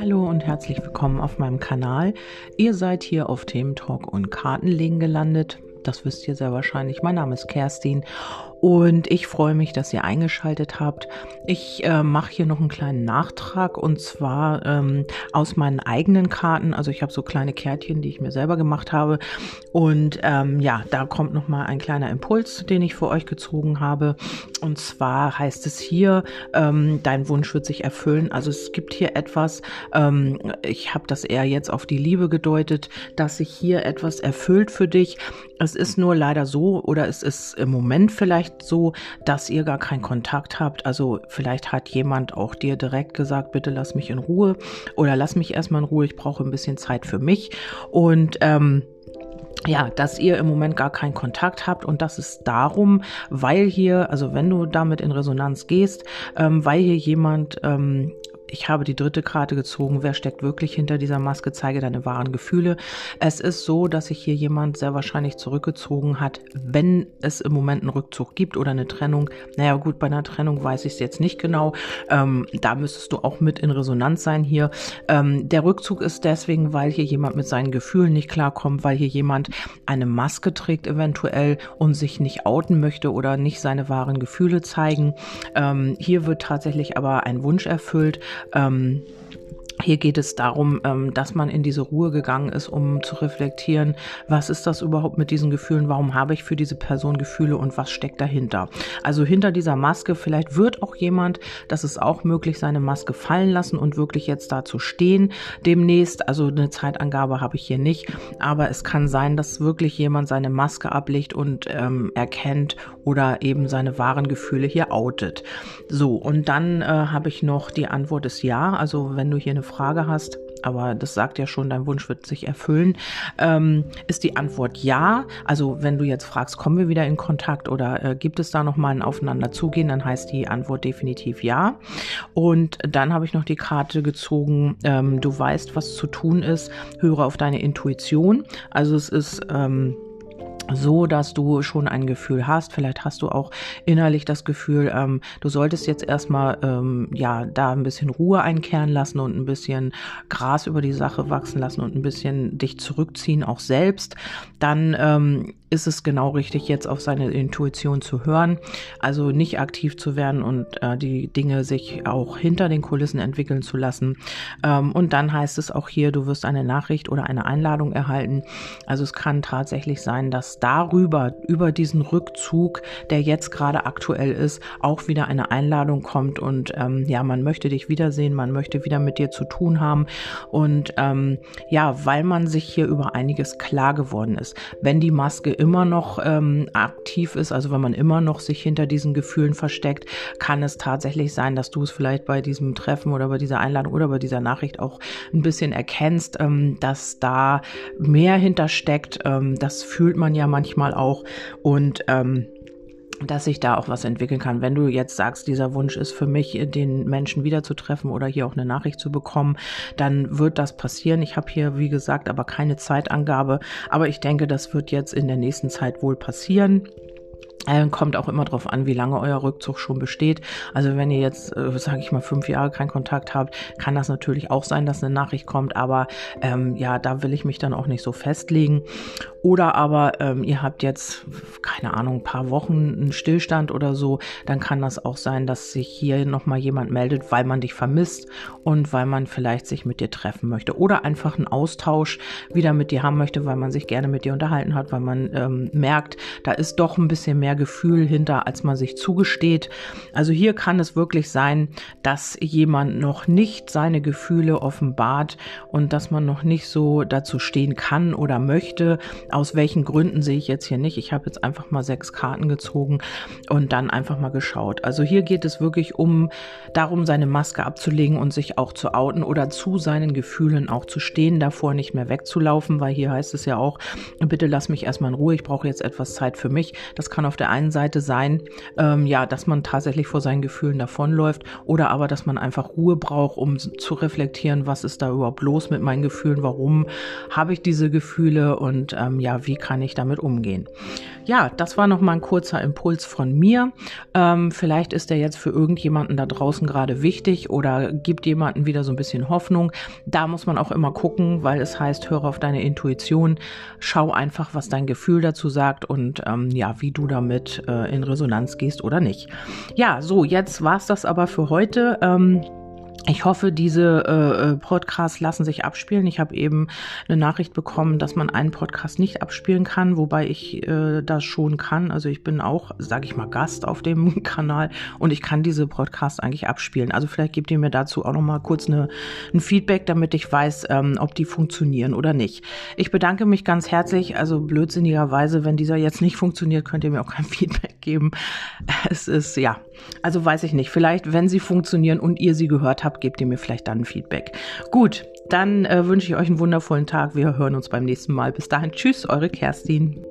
Hallo und herzlich willkommen auf meinem Kanal. Ihr seid hier auf Thementalk und Kartenlegen gelandet. Das wisst ihr sehr wahrscheinlich. Mein Name ist Kerstin und ich freue mich, dass ihr eingeschaltet habt. Ich äh, mache hier noch einen kleinen Nachtrag und zwar ähm, aus meinen eigenen Karten. Also ich habe so kleine Kärtchen, die ich mir selber gemacht habe. Und ähm, ja, da kommt noch mal ein kleiner Impuls, den ich für euch gezogen habe. Und zwar heißt es hier, ähm, dein Wunsch wird sich erfüllen. Also es gibt hier etwas, ähm, ich habe das eher jetzt auf die Liebe gedeutet, dass sich hier etwas erfüllt für dich. Es ist nur leider so oder es ist im Moment vielleicht vielleicht so, dass ihr gar keinen Kontakt habt. Also vielleicht hat jemand auch dir direkt gesagt, bitte lass mich in Ruhe oder lass mich erstmal in Ruhe, ich brauche ein bisschen Zeit für mich. Und ähm, ja, dass ihr im Moment gar keinen Kontakt habt und das ist darum, weil hier, also wenn du damit in Resonanz gehst, ähm, weil hier jemand ähm, ich habe die dritte Karte gezogen. Wer steckt wirklich hinter dieser Maske? Zeige deine wahren Gefühle. Es ist so, dass sich hier jemand sehr wahrscheinlich zurückgezogen hat, wenn es im Moment einen Rückzug gibt oder eine Trennung. Naja, gut, bei einer Trennung weiß ich es jetzt nicht genau. Ähm, da müsstest du auch mit in Resonanz sein hier. Ähm, der Rückzug ist deswegen, weil hier jemand mit seinen Gefühlen nicht klarkommt, weil hier jemand eine Maske trägt eventuell und sich nicht outen möchte oder nicht seine wahren Gefühle zeigen. Ähm, hier wird tatsächlich aber ein Wunsch erfüllt. Ähm, hier geht es darum, ähm, dass man in diese Ruhe gegangen ist, um zu reflektieren, was ist das überhaupt mit diesen Gefühlen, warum habe ich für diese Person Gefühle und was steckt dahinter. Also hinter dieser Maske, vielleicht wird auch jemand, das ist auch möglich, seine Maske fallen lassen und wirklich jetzt dazu stehen demnächst. Also eine Zeitangabe habe ich hier nicht, aber es kann sein, dass wirklich jemand seine Maske ablegt und ähm, erkennt oder eben seine wahren Gefühle hier outet. So, und dann äh, habe ich noch die Antwort ist ja. Also wenn du hier eine Frage hast, aber das sagt ja schon, dein Wunsch wird sich erfüllen, ähm, ist die Antwort ja. Also wenn du jetzt fragst, kommen wir wieder in Kontakt oder äh, gibt es da nochmal ein Aufeinanderzugehen, dann heißt die Antwort definitiv ja. Und dann habe ich noch die Karte gezogen, ähm, du weißt, was zu tun ist, höre auf deine Intuition. Also es ist... Ähm, so, dass du schon ein Gefühl hast. Vielleicht hast du auch innerlich das Gefühl, ähm, du solltest jetzt erstmal ähm, ja da ein bisschen Ruhe einkehren lassen und ein bisschen Gras über die Sache wachsen lassen und ein bisschen dich zurückziehen, auch selbst. Dann ähm, ist es genau richtig, jetzt auf seine Intuition zu hören, also nicht aktiv zu werden und äh, die Dinge sich auch hinter den Kulissen entwickeln zu lassen. Ähm, und dann heißt es auch hier, du wirst eine Nachricht oder eine Einladung erhalten. Also es kann tatsächlich sein, dass darüber, über diesen Rückzug, der jetzt gerade aktuell ist, auch wieder eine Einladung kommt und ähm, ja, man möchte dich wiedersehen, man möchte wieder mit dir zu tun haben und ähm, ja, weil man sich hier über einiges klar geworden ist. Wenn die Maske immer noch ähm, aktiv ist, also wenn man immer noch sich hinter diesen Gefühlen versteckt, kann es tatsächlich sein, dass du es vielleicht bei diesem Treffen oder bei dieser Einladung oder bei dieser Nachricht auch ein bisschen erkennst, ähm, dass da mehr hintersteckt. Ähm, das fühlt man ja manchmal auch und ähm, dass sich da auch was entwickeln kann. Wenn du jetzt sagst, dieser Wunsch ist für mich, den Menschen wiederzutreffen oder hier auch eine Nachricht zu bekommen, dann wird das passieren. Ich habe hier, wie gesagt, aber keine Zeitangabe. Aber ich denke, das wird jetzt in der nächsten Zeit wohl passieren. Äh, kommt auch immer darauf an, wie lange euer Rückzug schon besteht. Also wenn ihr jetzt, äh, sage ich mal, fünf Jahre keinen Kontakt habt, kann das natürlich auch sein, dass eine Nachricht kommt. Aber ähm, ja, da will ich mich dann auch nicht so festlegen. Oder aber ähm, ihr habt jetzt, keine Ahnung, ein paar Wochen einen Stillstand oder so, dann kann das auch sein, dass sich hier nochmal jemand meldet, weil man dich vermisst und weil man vielleicht sich mit dir treffen möchte. Oder einfach einen Austausch wieder mit dir haben möchte, weil man sich gerne mit dir unterhalten hat, weil man ähm, merkt, da ist doch ein bisschen mehr Gefühl hinter, als man sich zugesteht. Also hier kann es wirklich sein, dass jemand noch nicht seine Gefühle offenbart und dass man noch nicht so dazu stehen kann oder möchte aus welchen Gründen sehe ich jetzt hier nicht. Ich habe jetzt einfach mal sechs Karten gezogen und dann einfach mal geschaut. Also hier geht es wirklich um darum, seine Maske abzulegen und sich auch zu outen oder zu seinen Gefühlen auch zu stehen, davor nicht mehr wegzulaufen, weil hier heißt es ja auch, bitte lass mich erstmal in Ruhe, ich brauche jetzt etwas Zeit für mich. Das kann auf der der einen Seite sein, ähm, ja, dass man tatsächlich vor seinen Gefühlen davonläuft oder aber, dass man einfach Ruhe braucht, um zu reflektieren, was ist da überhaupt los mit meinen Gefühlen, warum habe ich diese Gefühle und ähm, ja, wie kann ich damit umgehen. Ja, das war noch mal ein kurzer Impuls von mir. Ähm, vielleicht ist der jetzt für irgendjemanden da draußen gerade wichtig oder gibt jemanden wieder so ein bisschen Hoffnung. Da muss man auch immer gucken, weil es heißt, höre auf deine Intuition, schau einfach, was dein Gefühl dazu sagt und ähm, ja, wie du damit äh, in Resonanz gehst oder nicht. Ja, so, jetzt war's das aber für heute. Ähm, ich hoffe, diese äh, äh, Podcasts lassen sich abspielen. Ich habe eben eine Nachricht bekommen, dass man einen Podcast nicht abspielen kann, wobei ich äh, das schon kann. Also ich bin auch, sage ich mal, Gast auf dem Kanal und ich kann diese Podcasts eigentlich abspielen. Also vielleicht gebt ihr mir dazu auch noch mal kurz eine, ein Feedback, damit ich weiß, ähm, ob die funktionieren oder nicht. Ich bedanke mich ganz herzlich. Also blödsinnigerweise, wenn dieser jetzt nicht funktioniert, könnt ihr mir auch kein Feedback geben. Es ist ja, also weiß ich nicht. Vielleicht, wenn sie funktionieren und ihr sie gehört habt habt, gebt ihr mir vielleicht dann ein Feedback. Gut, dann äh, wünsche ich euch einen wundervollen Tag. Wir hören uns beim nächsten Mal. Bis dahin, tschüss, eure Kerstin.